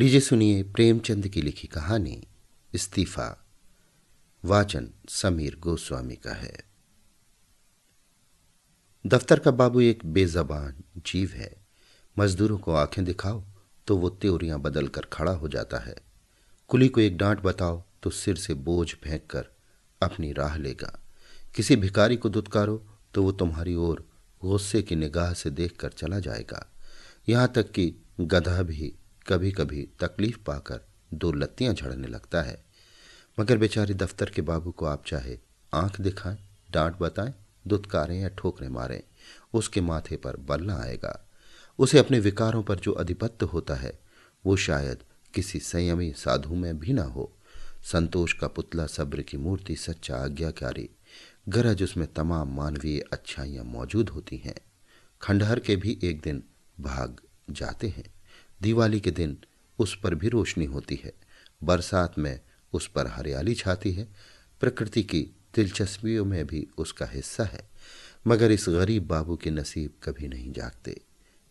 लीजिए सुनिए प्रेमचंद की लिखी कहानी, इस्तीफा। वाचन समीर गोस्वामी का है। दफ्तर का बाबू एक बेजबान जीव है। मजदूरों को आँखें दिखाओ तो वो त्योरियाँ बदल कर खड़ा हो जाता है। कुली को एक डांट बताओ तो सिर से बोझ फेंक कर अपनी राह लेगा। किसी भिकारी को दुत्कारो तो वो तुम्हारी ओर गुस्से की निगाह से देखकर चला जाएगा। यहाँ तक कि गधा भी कभी कभी तकलीफ़ पाकर दो लत्तियाँ झड़ने लगता है। मगर बेचारे दफ्तर के बाबू को आप चाहे आँख दिखाएँ, डांट बताएँ, दुत्कारें या ठोकरे मारें, उसके माथे पर बल न आएगा। उसे अपने विकारों पर जो अधिपत्य होता है, वो शायद किसी संयमी साधु में भी ना हो। संतोष का पुतला सब्र की मूर्ति सच्चा आज्ञाकारी, गरज उसमें तमाम मानवीय अच्छाइयाँ मौजूद होती हैं। खंडहर के भी एक दिन भाग जाते हैं। दिवाली के दिन उस पर भी रोशनी होती है। बरसात में उस पर हरियाली छाती है। प्रकृति की दिलचस्पियों में भी उसका हिस्सा है। मगर इस गरीब बाबू के नसीब कभी नहीं जागते।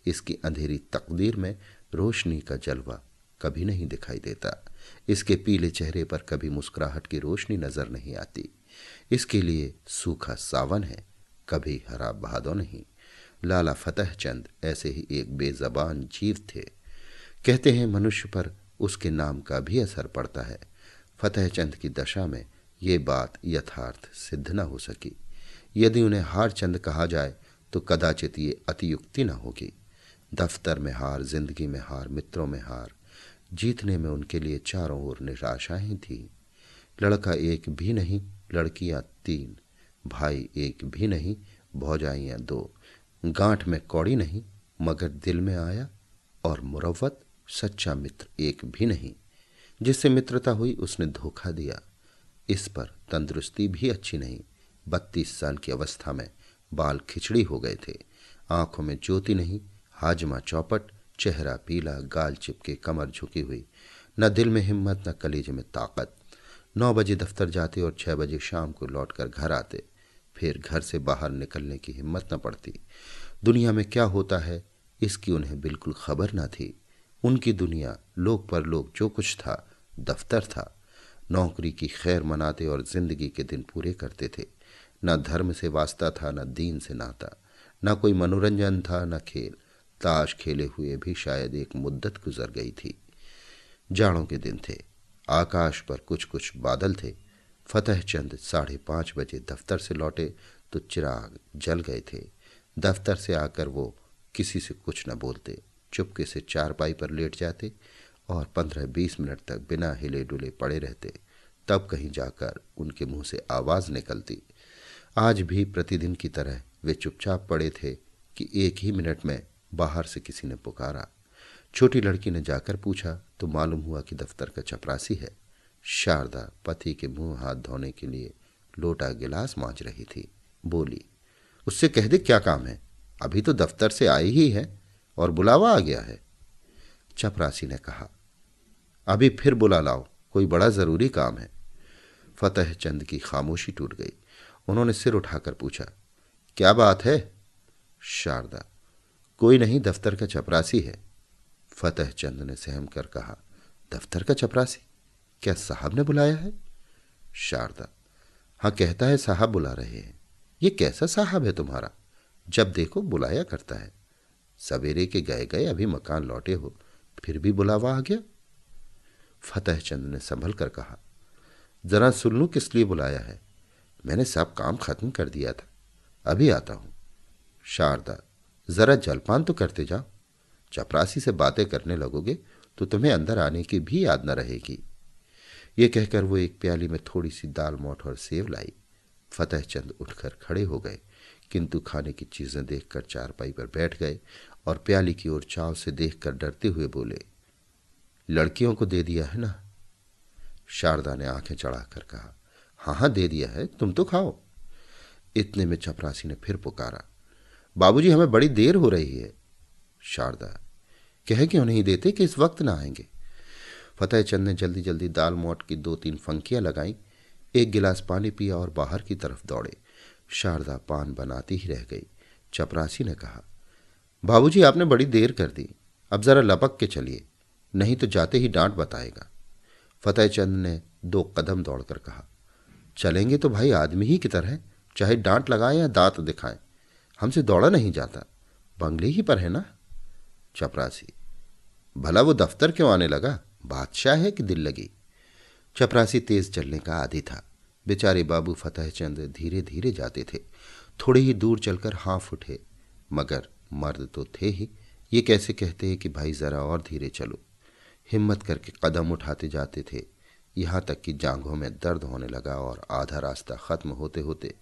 इसकी अंधेरी तकदीर में रोशनी का जलवा कभी नहीं दिखाई देता। इसके पीले चेहरे पर कभी मुस्कुराहट की रोशनी नज़र नहीं आती। इसके लिए सूखा सावन है, कभी हरा बहादो नहीं। लाला फतेह चंद ऐसे ही एक बेजबान जीव थे। कहते हैं, मनुष्य पर उसके नाम का भी असर पड़ता है। फतेह चंद की दशा में ये बात यथार्थ सिद्ध न हो सकी। यदि उन्हें हार चंद कहा जाए तो कदाचित ये अतियुक्ति न होगी। दफ्तर में हार, ज़िंदगी में हार, मित्रों में हार, जीतने में उनके लिए चारों ओर निराशाएँ थी। लड़का एक भी नहीं, लड़कियाँ तीन, भाई एक भी नहीं, भौजाइयाँ दो। गांठ में कौड़ी नहीं, मगर दिल में आया और मुरवत सच्चा मित्र एक भी नहीं। जिससे मित्रता हुई उसने धोखा दिया। इस पर तंदुरुस्ती भी अच्छी नहीं। बत्तीस साल की अवस्था में बाल खिचड़ी हो गए थे। आँखों में ज्योति नहीं, हाजमा चौपट, चेहरा पीला, गाल चिपके, कमर झुकी हुई। न दिल में हिम्मत, न कलेजे में ताकत। नौ बजे दफ्तर जाते और छह बजे शाम को लौटकर घर आते। फिर घर से बाहर निकलने की हिम्मत न पड़ती। दुनिया में क्या होता है, इसकी उन्हें बिल्कुल खबर न थी। उनकी दुनिया लोक पर लोक जो कुछ था, दफ्तर था। नौकरी की खैर मनाते और ज़िंदगी के दिन पूरे करते थे। न धर्म से वास्ता था, न दीन से नाता। न कोई मनोरंजन था, न खेल। ताश खेले हुए भी शायद एक मुद्दत गुजर गई थी। जाड़ों के दिन थे। आकाश पर कुछ कुछ बादल थे। फतेह चंद साढ़े पाँच बजे दफ्तर से लौटे तो चिराग जल गए थे। दफ्तर से आकर वो किसी से कुछ न बोलते। चुपके से चारपाई पर लेट जाते और पंद्रह बीस मिनट तक बिना हिले डुले पड़े रहते, तब कहीं जाकर उनके मुँह से आवाज़ निकलती। आज भी प्रतिदिन की तरह वे चुपचाप पड़े थे कि एक ही मिनट में बाहर से किसी ने पुकारा। छोटी लड़की ने जाकर पूछा तो मालूम हुआ कि दफ्तर का चपरासी है? शारदा पति के मुँह हाथ धोने के लिए लोटा गिलास मांझ रही थी। बोली, उससे कह दे क्या काम है? अभी तो दफ्तर से आई ही है। और बुलावा आ गया है। चपरासी ने कहा, अभी फिर बुला लाओ, कोई बड़ा ज़रूरी काम है। फतेह चंद की खामोशी टूट गई। उन्होंने सिर उठाकर पूछा, क्या बात है? शारदा, कोई नहीं, दफ्तर का चपरासी है। फतेह चंद ने सहम कर कहा, दफ्तर का चपरासी? क्या साहब ने बुलाया है? शारदा हाँ कहता है साहब बुला रहे हैं। ये कैसा साहब है तुम्हारा? जब देखो, बुलाया करता है। सवेरे के गए गए अभी मकान लौटे हो, फिर भी बुलावा आ गया। फतेह चंद ने संभल कर कहा, जरा सुन लू किस लिए बुलाया है? मैंने सब काम खत्म कर दिया था। अभी आता हूँ। शारदा, जरा जलपान तो करते जाओ। चपरासी से बातें करने लगोगे तो तुम्हें अंदर आने की भी याद न रहेगी। ये कहकर वो एक प्याली में थोड़ी सी दाल मोट और सेव लाई। फतेह चंद उठकर खड़े हो गए, किंतु खाने की चीज़ें देखकर चारपाई पर बैठ गए। और प्याली की ओर चाव से देखकर डरते हुए बोले, लड़कियों को दे दिया है ना? शारदा ने आँखें चढ़ाकर कहा हाँ हाँ दे दिया है, तुम तो खाओ। इतने में चपरासी ने फिर पुकारा, बाबूजी, हमें बड़ी देर हो रही है। शारदा, कह क्यों नहीं देते कि इस वक्त ना आएँगे? फतेह चंद ने जल्दी जल्दी दाल मोट की दो तीन फंकियाँ लगाई, एक गिलास पानी पिया और बाहर की तरफ़ दौड़े। शारदा पान बनाती ही रह गई। चपरासी ने कहा बाबूजी, आपने बड़ी देर कर दी। अब जरा लपक के चलिए, नहीं तो जाते ही डांट बताएगा। फतेह चंद ने दो कदम दौड़कर कहा, चलेंगे तो भाई आदमी ही की तरह, चाहे डांट लगाए या दांत दिखाएँ, हमसे दौड़ा नहीं जाता, बंगले ही पर है ना? चपरासी, भला वो दफ्तर क्यों आने लगा? बादशाह है कि दिल लगी? चपरासी तेज चलने का आदि था। बेचारे बाबू फतेह चंद धीरे धीरे जाते थे, थोड़ी ही दूर चलकर हाँफ उठे, मगर मर्द तो थे ही। ये कैसे कहते हैं कि भाई जरा और धीरे चलो। हिम्मत करके कदम उठाते जाते थे। यहाँ तक कि जांघों में दर्द होने लगा और आधा रास्ता खत्म होते होते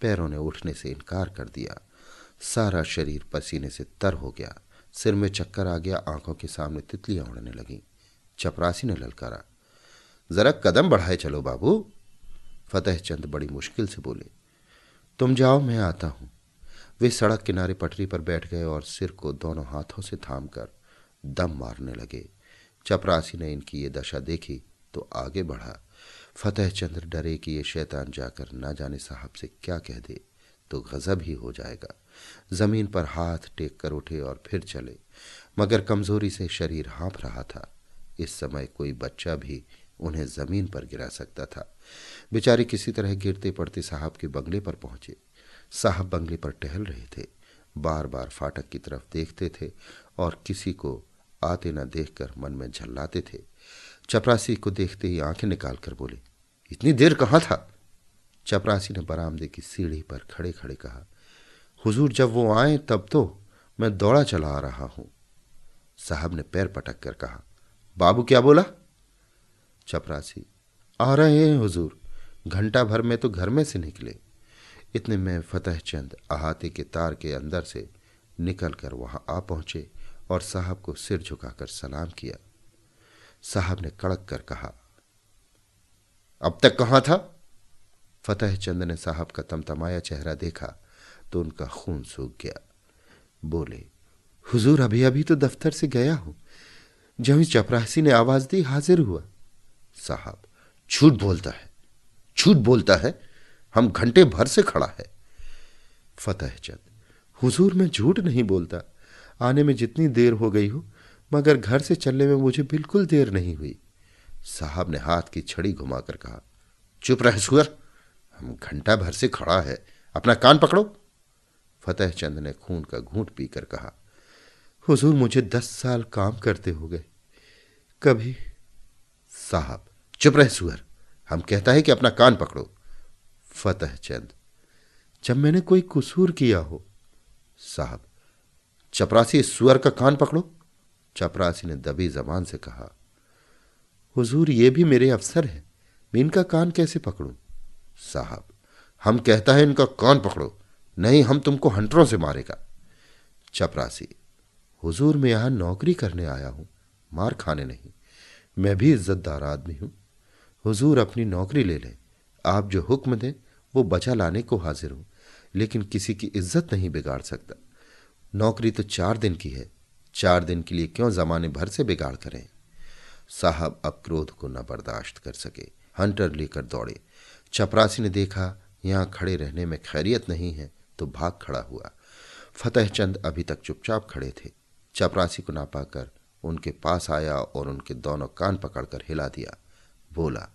पैरों ने उठने से इनकार कर दिया। सारा शरीर पसीने से तर हो गया। सिर में चक्कर आ गया, आँखों के सामने तितलियाँ उड़ने लगीं। चपरासी ने ललकारा, जरा कदम बढ़ाए चलो बाबू। फतेह चंद बड़ी मुश्किल से बोले, तुम जाओ, मैं आता हूँ। वे सड़क किनारे पटरी पर बैठ गए और सिर को दोनों हाथों से थाम कर दम मारने लगे। चपरासी ने इनकी ये दशा देखी तो आगे बढ़ा। फतेह चंद्र डरे कि ये शैतान जाकर ना जाने साहब से क्या कह दे तो गजब ही हो जाएगा। ज़मीन पर हाथ टेक कर उठे और फिर चले। मगर कमज़ोरी से शरीर हाँफ रहा था। इस समय कोई बच्चा भी उन्हें ज़मीन पर गिरा सकता था। बेचारे किसी तरह गिरते पड़ते साहब के बंगले पर पहुँचे। साहब बंगले पर टहल रहे थे। बार बार फाटक की तरफ़ देखते थे और किसी को आते न देखकर मन में झल्लाते थे। चपरासी को देखते ही आँखें निकाल कर बोले, इतनी देर कहाँ था? चपरासी ने बरामदे की सीढ़ी पर खड़े खड़े कहा, हुजूर, जब वो आए तब तो मैं दौड़ा चला आ रहा हूँ। साहब ने पैर पटक कर कहा, बाबू क्या बोला? चपरासी, आ रहे हैं हुजूर। घंटा भर में तो घर में से निकले। इतने में फतेह चंद अहाते के तार के अंदर से निकलकर वहाँ आ पहुँचे और साहब को सिर झुकाकर सलाम किया। साहब ने कड़क कर कहा, अब तक कहाँ था? फतेह चंद ने साहब का तमतमाया चेहरा देखा तो उनका खून सूख गया। बोले, हुजूर, अभी अभी तो दफ्तर से गया हूँ। जब चपरासी ने आवाज़ दी, हाजिर हुआ। साहब, झूठ बोलता है, झूठ बोलता है? हम घंटे भर से खड़ा है। फतेह चंद, हुजूर में झूठ नहीं बोलता। आने में जितनी देर हो गई हो, मगर घर से चलने में मुझे बिल्कुल देर नहीं हुई। साहब ने हाथ की छड़ी घुमाकर कहा, चुप रह सुअर, हम घंटा भर से खड़ा है, अपना कान पकड़ो। फतेह चंद ने खून का घूंट पीकर कहा, हुजूर मुझे दस साल काम करते हो गए। कभी साहब, चुप रह सुअर, हम कहता है कि अपना कान पकड़ो। फतेह चंद। जब मैंने कोई कसूर किया हो, साहब, चपरासी सुअर का कान पकड़ो। चपरासी ने दबी जबान से कहा, हुजूर, ये भी मेरे अफसर है। मैं इनका कान कैसे पकड़ूं? साहब, हम कहता है इनका कान पकड़ो, नहीं हम तुमको हंटरों से मारेगा। चपरासी, हुजूर, मैं यहाँ नौकरी करने आया हूँ, मार खाने नहीं। मैं भी इज्जतदार आदमी हूँ। हुजूर, अपनी नौकरी ले लें। आप जो हुक्म दें वो बचा लाने को हाजिर हूँ, लेकिन किसी की इज़्ज़त नहीं बिगाड़ सकता। नौकरी तो चार दिन की है, चार दिन के लिए क्यों जमाने भर से बिगाड़ करें? साहब अब क्रोध को न बर्दाश्त कर सके, हंटर लेकर दौड़े। चपरासी ने देखा, यहाँ खड़े रहने में खैरियत नहीं है तो भाग खड़ा हुआ। फतेह चंद अभी तक चुपचाप खड़े थे। चपरासी को ना पाकर उनके पास आया और उनके दोनों कान पकड़कर हिला दिया। बोला,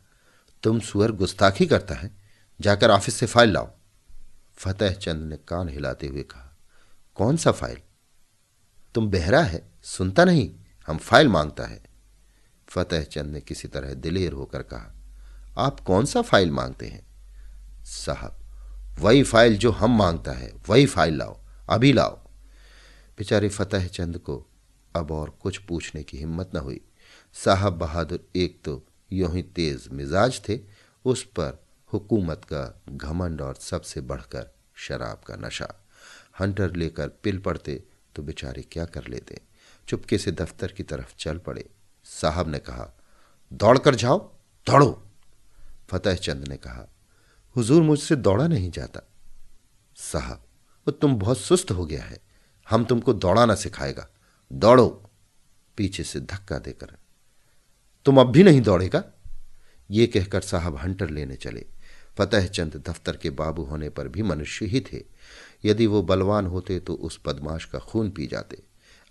तुम सुअर गुस्ताखी करता है? जाकर ऑफ़िस से फ़ाइल लाओ। फतेह चंद ने कान हिलाते हुए कहा, कौन सा फ़ाइल? तुम बहरा है, सुनता नहीं, हम फ़ाइल माँगता है। फतेह चंद ने किसी तरह दिलेर होकर कहा, आप कौन सा फ़ाइल मांगते हैं? साहब, वही फ़ाइल जो हम माँगता है, वही फ़ाइल लाओ, अभी लाओ। बेचारे फतेह चंद को अब और कुछ पूछने की हिम्मत न हुई। साहब बहादुर एक तो यूँ ही तेज मिजाज थे, उस पर हुकूमत का घमंड और सबसे बढ़कर शराब का नशा। हंटर लेकर पिल पड़ते तो बेचारे क्या कर लेते? चुपके से दफ्तर की तरफ़ चल पड़े। साहब ने कहा, दौड़कर जाओ, दौड़ो। फतेह चंद ने कहा, हुजूर मुझसे दौड़ा नहीं जाता। साहब, वो तुम बहुत सुस्त हो गया है। हम तुमको दौड़ाना सिखाएगा। दौड़ो। पीछे से धक्का देकर, तुम अब भी नहीं दौड़ेगा? ये कहकर साहब हंटर लेने चले। फतेह चंद दफ्तर के बाबू होने पर भी मनुष्य ही थे। यदि वो बलवान होते तो उस बदमाश का खून पी जाते।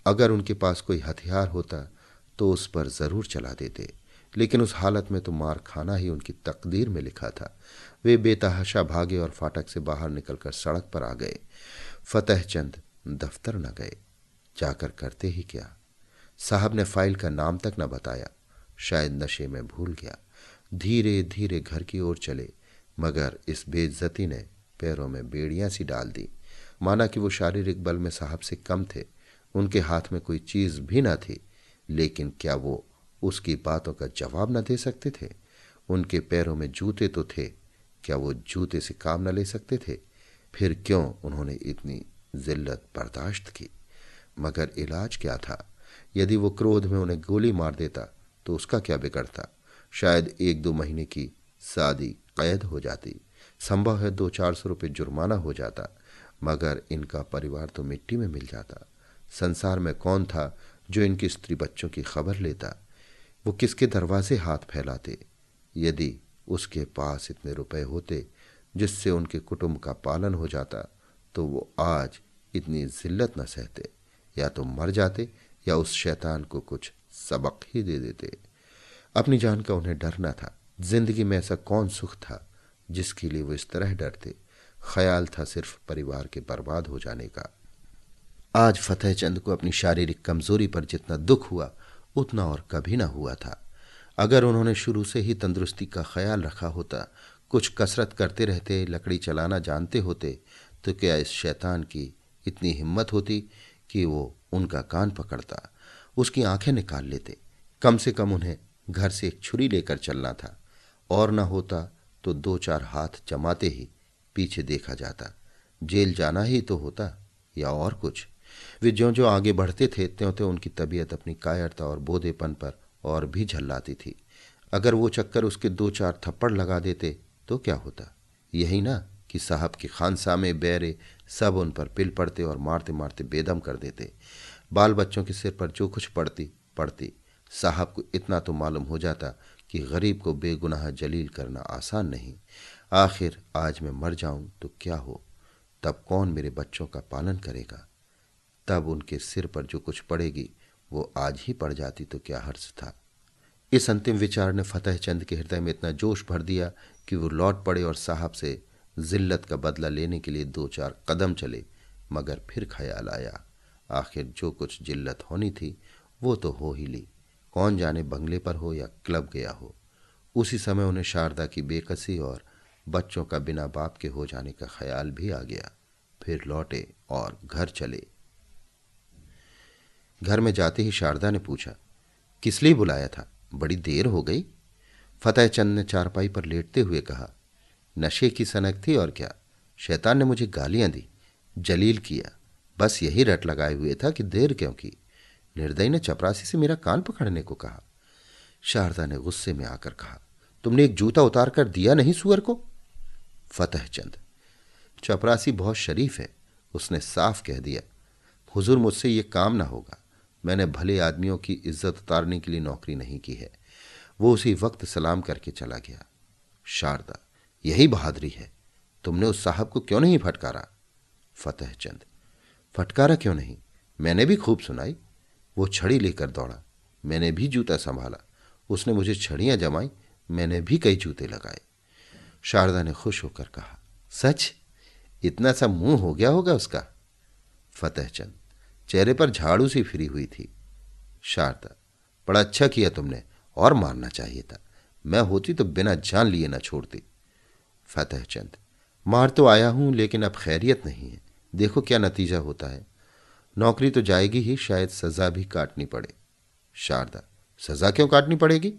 अगर उनके पास कोई हथियार होता तो उस पर ज़रूर चला देते। लेकिन उस हालत में तो मार खाना ही उनकी तकदीर में लिखा था। वे बेतहाशा भागे और फाटक से बाहर निकलकर सड़क पर आ गए। फतेह चंद दफ्तर न गए। जाकर करते ही क्या? साहब ने फ़ाइल का नाम तक न बताया। शायद नशे में भूल गया। धीरे धीरे घर की ओर चले। मगर इस बेइज्जती ने पैरों में बेड़ियाँ सी डाल दी। माना कि वो शारीरिक बल में साहब से कम थे, उनके हाथ में कोई चीज़ भी न थी, लेकिन क्या वो उसकी बातों का जवाब न दे सकते थे? उनके पैरों में जूते तो थे, क्या वो जूते से काम न ले सकते थे? फिर क्यों उन्होंने इतनी जिल्लत बर्दाश्त की? मगर इलाज क्या था? यदि वो क्रोध में उन्हें गोली मार देता तो उसका क्या बिगड़ता? शायद एक दो महीने की शादी कैद हो जाती। संभव है दो चार सौ रुपये जुर्माना हो जाता, मगर इनका परिवार तो मिट्टी में मिल जाता। संसार में कौन था जो इनकी स्त्री बच्चों की खबर लेता? वो किसके दरवाजे हाथ फैलाते? यदि उसके पास इतने रुपए होते जिससे उनके कुटुंब का पालन हो जाता तो वो आज इतनी जिल्लत न सहते। या तो मर जाते या उस शैतान को कुछ सबक ही दे देते। अपनी जान का उन्हें डरना था। ज़िंदगी में ऐसा कौन सुख था जिसके लिए वो इस तरह डरते? ख्याल था सिर्फ़ परिवार के बर्बाद हो जाने का। आज फतेह चंद को अपनी शारीरिक कमज़ोरी पर जितना दुख हुआ, उतना और कभी ना हुआ था। अगर उन्होंने शुरू से ही तंदुरुस्ती का ख्याल रखा होता, कुछ कसरत करते रहते, लकड़ी चलाना जानते होते तो क्या इस शैतान की इतनी हिम्मत होती कि वो उनका कान पकड़ता, उसकी आँखें निकाल लेते? कम से कम उन्हें घर से एक छुरी लेकर चलना था। और न होता तो दो चार हाथ जमाते ही पीछे देखा जाता। जेल जाना ही तो होता, या और कुछ। वे ज्यो ज्यो आगे बढ़ते थे त्यों त्यों उनकी तबीयत अपनी कायरता और बोधेपन पर और भी झल्लाती थी। अगर वो चक्कर उसके दो चार थप्पड़ लगा देते तो क्या होता? यही ना कि साहब की खानसा में बैरे सब उन पर पिल पड़ते और मारते मारते बेदम कर देते। बाल बच्चों के सिर पर जो कुछ पड़ती पड़ती। साहब को इतना तो मालूम हो जाता कि गरीब को बेगुनाह जलील करना आसान नहीं। आखिर आज मैं मर जाऊँ तो क्या हो? तब कौन मेरे बच्चों का पालन करेगा? तब उनके सिर पर जो कुछ पड़ेगी, वो आज ही पड़ जाती तो क्या हर्ष था? इस अंतिम विचार ने फतेह चंद के हृदय में इतना जोश भर दिया कि वो लौट पड़े और साहब से जिल्लत का बदला लेने के लिए दो चार कदम चले, मगर फिर ख्याल आया। आखिर जो कुछ जिल्लत होनी थी, वो तो हो ही ली। कौन जाने बंगले पर हो या क्लब गया हो। उसी समय उन्हें शारदा की बेकसी और बच्चों का बिना बाप के हो जाने का ख्याल भी आ गया। फिर लौटे और घर चले। घर में जाते ही शारदा ने पूछा, किस लिए बुलाया था? बड़ी देर हो गई? फतेह चंद ने चारपाई पर लेटते हुए कहा, नशे की सनक थी और क्या? शैतान ने मुझे गालियाँ दी, जलील किया। बस यही रट लगाए हुए था कि देर क्यों की? निर्दयी ने चपरासी से मेरा कान पकड़ने को कहा। शारदा ने गुस्से में आकर कहा, तुमने एक जूता उतार कर दिया नहीं सुअर को? फतेह चंद चपरासी बहुत शरीफ है, उसने साफ़ कह दिया। हुजूर मुझसे ये काम ना होगा। मैंने भले आदमियों की इज़्ज़त उतारने के लिए नौकरी नहीं की है। वो उसी वक्त सलाम करके चला गया। शारदा, यही बहादुरी है। तुमने उस साहब को क्यों नहीं फटकारा? फतेह चंद फटकारा क्यों नहीं? मैंने भी खूब सुनाई। वो छड़ी लेकर दौड़ा। मैंने भी जूता संभाला। उसने मुझे छड़ियाँ जमाई। मैंने भी कई जूते लगाए। शारदा ने खुश होकर कहा, सच? इतना सा मुँह हो गया होगा उसका? फतेह चंद चेहरे पर झाड़ू सी फिरी हुई थी। शारदा, बड़ा अच्छा किया तुमने, और मारना चाहिए था। मैं होती तो बिना जान लिए ना छोड़ती। फतेह चंद मार तो आया हूँ, लेकिन अब खैरियत नहीं है। देखो क्या नतीजा होता है। नौकरी तो जाएगी ही, शायद सजा भी काटनी पड़े। शारदा, सजा क्यों काटनी पड़ेगी?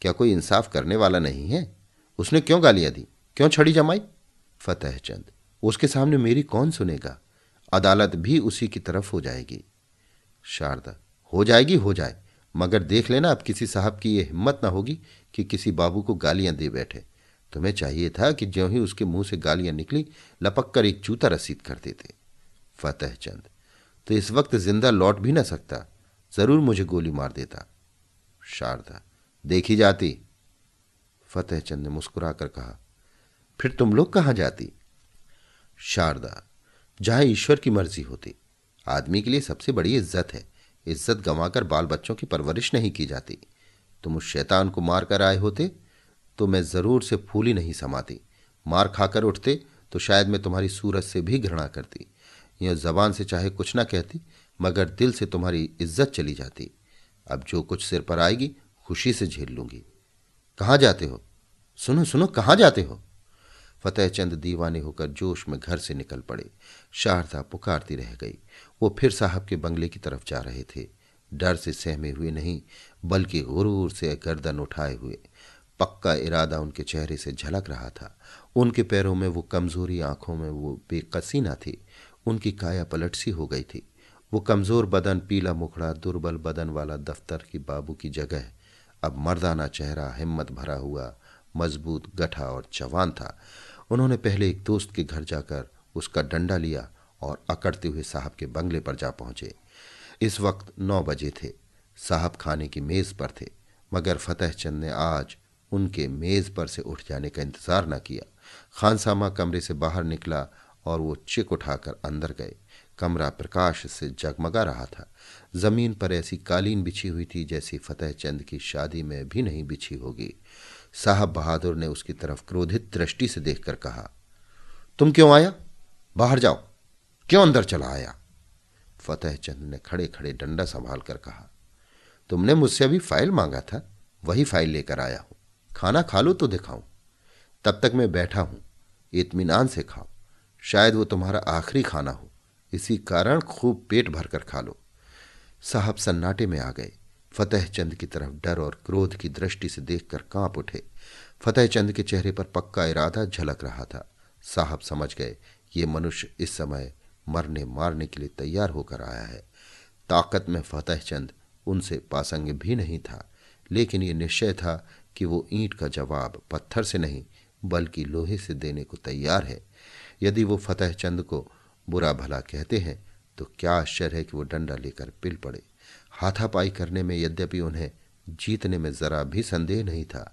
क्या कोई इंसाफ करने वाला नहीं है? उसने क्यों गालियाँ दी? क्यों छड़ी जमाई? फतेह चंद, उसके सामने मेरी कौन सुनेगा? अदालत भी उसी की तरफ़ हो जाएगी। शारदा, हो जाएगी, हो जाए, मगर देख लेना अब किसी साहब की यह हिम्मत ना होगी कि किसी बाबू को गालियाँ दे बैठे। तुम्हें चाहिए था कि ज्यों ही उसके मुँह से गालियाँ निकली, लपक कर एक जूता रसीद कर देते। फतेह चंद तो इस वक्त ज़िंदा लौट भी ना सकता। ज़रूर मुझे गोली मार देता। शारदा, देखी जाती। फतेह चंद ने मुस्कुराकर कहा, फिर तुम लोग कहाँ जाती? शारदा, जहाँ ईश्वर की मर्ज़ी होती। आदमी के लिए सबसे बड़ी इज़्ज़त है। इज़्ज़त गंवाकर बाल बच्चों की परवरिश नहीं की जाती। तुम उस शैतान को मार कर आए होते तो मैं ज़रूर से फूली नहीं समाती। मार खाकर उठते तो शायद मैं तुम्हारी सूरत से भी घृणा करती। यह जबान से चाहे कुछ ना कहती, मगर दिल से तुम्हारी इज़्ज़त चली जाती। अब जो कुछ सिर पर आएगी, खुशी से झेल लूँगी। कहाँ जाते हो? सुनो सुनो, कहाँ जाते हो? फतेह चंद दीवाने होकर जोश में घर से निकल पड़े। शारदा पुकारती रह गई। वो फिर साहब के बंगले की तरफ़ जा रहे थे। डर से सहमे हुए नहीं, बल्कि गुरूर से गर्दन उठाए हुए। पक्का इरादा उनके चेहरे से झलक रहा था। उनके पैरों में वो कमज़ोरी आँखों में वो बेकसी न थी। उनकी काया पलट सी हो गई थी। वो कमज़ोर बदन, पीला मुखड़ा, दुर्बल बदन वाला दफ्तर की बाबू की जगह, अब मर्दाना चेहरा, हिम्मत भरा हुआ, मज़बूत, गठा और जवान था। उन्होंने पहले एक दोस्त के घर जाकर उसका डंडा लिया और अकड़ते हुए साहब के बंगले पर जा पहुँचे। इस वक्त नौ बजे थे। साहब खाने की मेज पर थे, मगर फतेह चंद ने आज उनके मेज पर से उठ जाने का इंतज़ार न किया। खानसामा कमरे से बाहर निकला और वो चिक उठाकर अंदर गए। कमरा प्रकाश से जगमगा रहा था। ज़मीन पर ऐसी कालीन बिछी हुई थी जैसी फतेह चंद की शादी में भी नहीं बिछी होगी। साहब बहादुर ने उसकी तरफ़ क्रोधित दृष्टि से देखकर कहा, तुम क्यों आया? बाहर जाओ। क्यों अंदर चला आया? फतेह चंद ने खड़े खड़े डंडा संभाल कर कहा, तुमने मुझसे अभी फ़ाइल मांगा था, वही फ़ाइल लेकर आया हूँ। खाना खा लो तो दिखाऊँ। तब तक मैं बैठा हूँ। इतमान से खाओ शायद वो तुम्हारा आखिरी खाना हो। इसी कारण खूब पेट भरकर खा लो। साहब सन्नाटे में आ गए। फतेह चंद की तरफ़ डर और क्रोध की दृष्टि से देखकर काँप उठे। फतेह चंद के चेहरे पर पक्का इरादा झलक रहा था। साहब समझ गए, ये मनुष्य इस समय मरने मारने के लिए तैयार होकर आया है। ताकत में फतेह चंद उनसे पासंग भी नहीं था, लेकिन ये निश्चय था कि वो ईंट का जवाब पत्थर से नहीं, बल्कि लोहे से देने को तैयार है। यदि वो फतेह चंद को बुरा भला कहते हैं तो क्या आश्चर्य है कि वो डंडा लेकर पिल पड़े। हाथापाई करने में यद्यपि उन्हें जीतने में जरा भी संदेह नहीं था,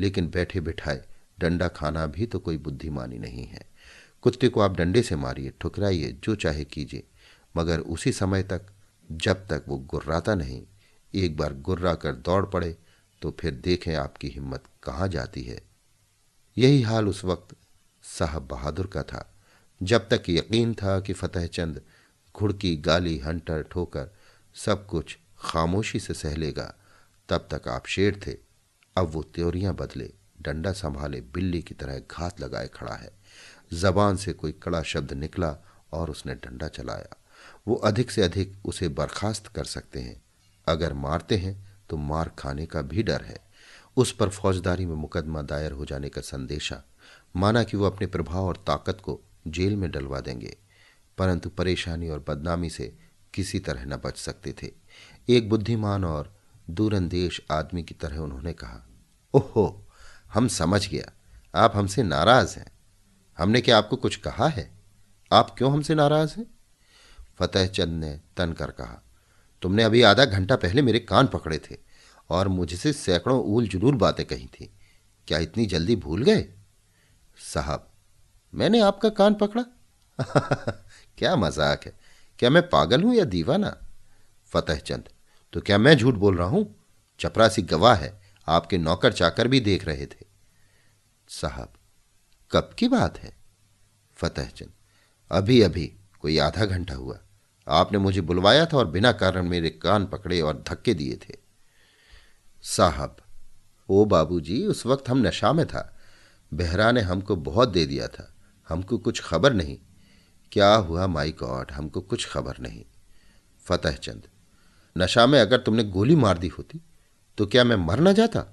लेकिन बैठे बिठाए डंडा खाना भी तो कोई बुद्धिमानी नहीं है। कुत्ते को आप डंडे से मारिए, ठुकराइए, जो चाहे कीजिए, मगर उसी समय तक, जब तक वो गुर्राता नहीं, एक बार गुर्रा कर दौड़ पड़े तो फिर देखें आपकी हिम्मत कहाँ जाती है। यही हाल उस वक्त साहब बहादुर का था। जब तक यकीन था कि फतेह चंद घुड़की, गाली, हंटर, ठोकर सब कुछ खामोशी से सह लेगा, तब तक आप शेर थे। अब वो त्योरियाँ बदले, डंडा संभाले, बिल्ली की तरह घात लगाए खड़ा है। जबान से कोई कड़ा शब्द निकला और उसने डंडा चलाया। वो अधिक से अधिक उसे बर्खास्त कर सकते हैं। अगर मारते हैं तो मार खाने का भी डर है। उस पर फौजदारी में मुकदमा दायर हो जाने का संदेशा माना कि वो अपने प्रभाव और ताकत को जेल में डलवा देंगे, परंतु परेशानी और बदनामी से किसी तरह न बच सकते थे। एक बुद्धिमान और दूरंदेश आदमी की तरह उन्होंने कहा, ओहो, हम समझ गया। आप हमसे नाराज़ हैं। हमने क्या आपको कुछ कहा है? आप क्यों हमसे नाराज़ हैं? फतेह चंद ने तन कर कहा, तुमने अभी आधा घंटा पहले मेरे कान पकड़े थे और मुझसे सैकड़ों ऊल जुलूल बातें कही थी। क्या इतनी जल्दी भूल गए? साहब, मैंने आपका कान पकड़ा। क्या मज़ाक है। क्या मैं पागल हूँ या दीवाना? फतेह चंद तो क्या मैं झूठ बोल रहा हूँ? चपरासी गवाह है, आपके नौकर चाकर भी देख रहे थे। साहब, कब की बात है? फतेह चंद, अभी अभी, कोई आधा घंटा हुआ। आपने मुझे बुलवाया था और बिना कारण मेरे कान पकड़े और धक्के दिए थे। साहब, ओ बाबूजी, उस वक्त हम नशा में था। बेहरा ने हमको बहुत दे दिया था। हमको कुछ खबर नहीं। क्या हुआ माई गॉड, हमको कुछ खबर नहीं। फतेह चंद, नशा में अगर तुमने गोली मार दी होती तो क्या मैं मर न जाता?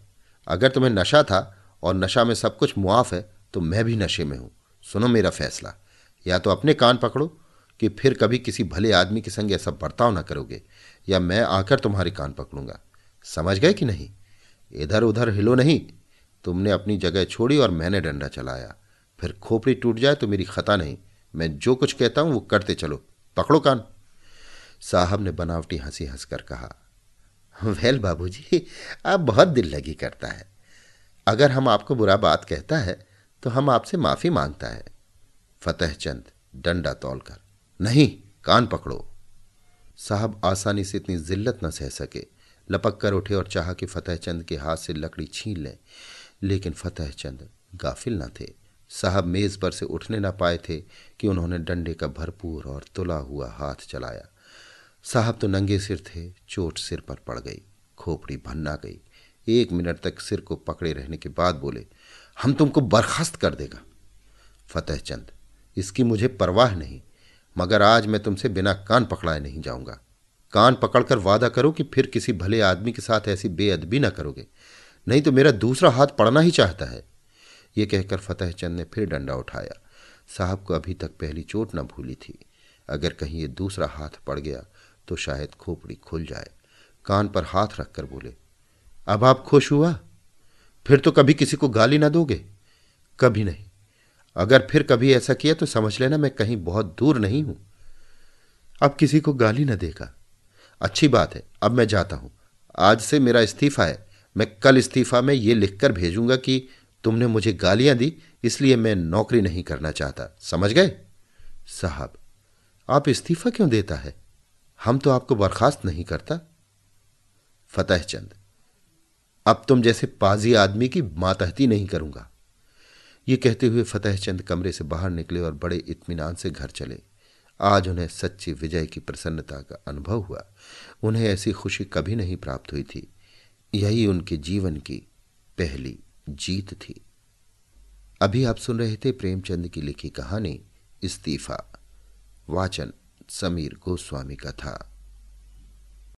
अगर तुम्हें नशा था और नशा में सब कुछ मुआफ है तो मैं भी नशे में हूँ। सुनो मेरा फैसला। या तो अपने कान पकड़ो कि फिर कभी किसी भले आदमी के संग ऐसा बर्ताव ना करोगे, या मैं आकर तुम्हारे कान पकड़ूँगा। समझ गए कि नहीं? इधर उधर हिलो नहीं। तुमने अपनी जगह छोड़ी और मैंने डंडा चलाया। फिर खोपड़ी टूट जाए तो मेरी खता नहीं। मैं जो कुछ कहता हूँ वो करते चलो। पकड़ो कान। साहब ने बनावटी हँसी हंसकर कहा, वेल बाबूजी, आप बहुत दिल लगी करता है। अगर हम आपको बुरा बात कहता है तो हम आपसे माफ़ी माँगता है। फतेह चंद, डंडा तोलकर, नहीं, कान पकड़ो। साहब आसानी से इतनी जिल्लत न सह सके। लपक कर उठे और चाहा कि फतेह चंद के हाथ से लकड़ी छीन लें। लेकिन फतेहचंद गाफिल न थे। साहब मेज पर से उठने न पाए थे कि उन्होंने डंडे का भरपूर और तुला हुआ हाथ चलाया। साहब तो नंगे सिर थे, चोट सिर पर पड़ गई, खोपड़ी भन्ना गई। एक मिनट तक सिर को पकड़े रहने के बाद बोले, हम तुमको बर्खास्त कर देगा। फतेहचंद इसकी मुझे परवाह नहीं, मगर आज मैं तुमसे बिना कान पकड़ाए नहीं जाऊँगा। कान पकड़कर वादा करो कि फिर किसी भले आदमी के साथ ऐसी बेअदबी ना करोगे। नहीं तो मेरा दूसरा हाथ पड़ना ही चाहता है। ये कहकर फतेह चंद ने फिर डंडा उठाया। साहब को अभी तक पहली चोट न भूली थी। अगर कहीं ये दूसरा हाथ पड़ गया तो शायद खोपड़ी खुल जाए। कान पर हाथ रखकर बोले, अब आप खुश हुआ? फिर तो कभी किसी को गाली ना दोगे? कभी नहीं। अगर फिर कभी ऐसा किया तो समझ लेना मैं कहीं बहुत दूर नहीं हूँ। अब किसी को गाली ना देगा। अच्छी बात है, अब मैं जाता हूँ। आज से मेरा इस्तीफा है। मैं कल इस्तीफा में ये लिखकर भेजूँगा कि तुमने मुझे गालियाँ दी, इसलिए मैं नौकरी नहीं करना चाहता। समझ गए? साहब, आप इस्तीफा क्यों देता है? हम तो आपको बर्खास्त नहीं करता। फतेह चंद, अब तुम जैसे पाजी आदमी की मातहती नहीं करूँगा। ये कहते हुए फतेह चंद कमरे से बाहर निकले और बड़े इत्मीनान से घर चले। आज उन्हें सच्ची विजय की प्रसन्नता का अनुभव हुआ। उन्हें ऐसी खुशी कभी नहीं प्राप्त हुई थी। यही उनके जीवन की पहली जीत थी। अभी आप सुन रहे थे प्रेमचंद की लिखी कहानी इस्तीफा, वाचन समीर गोस्वामी का था।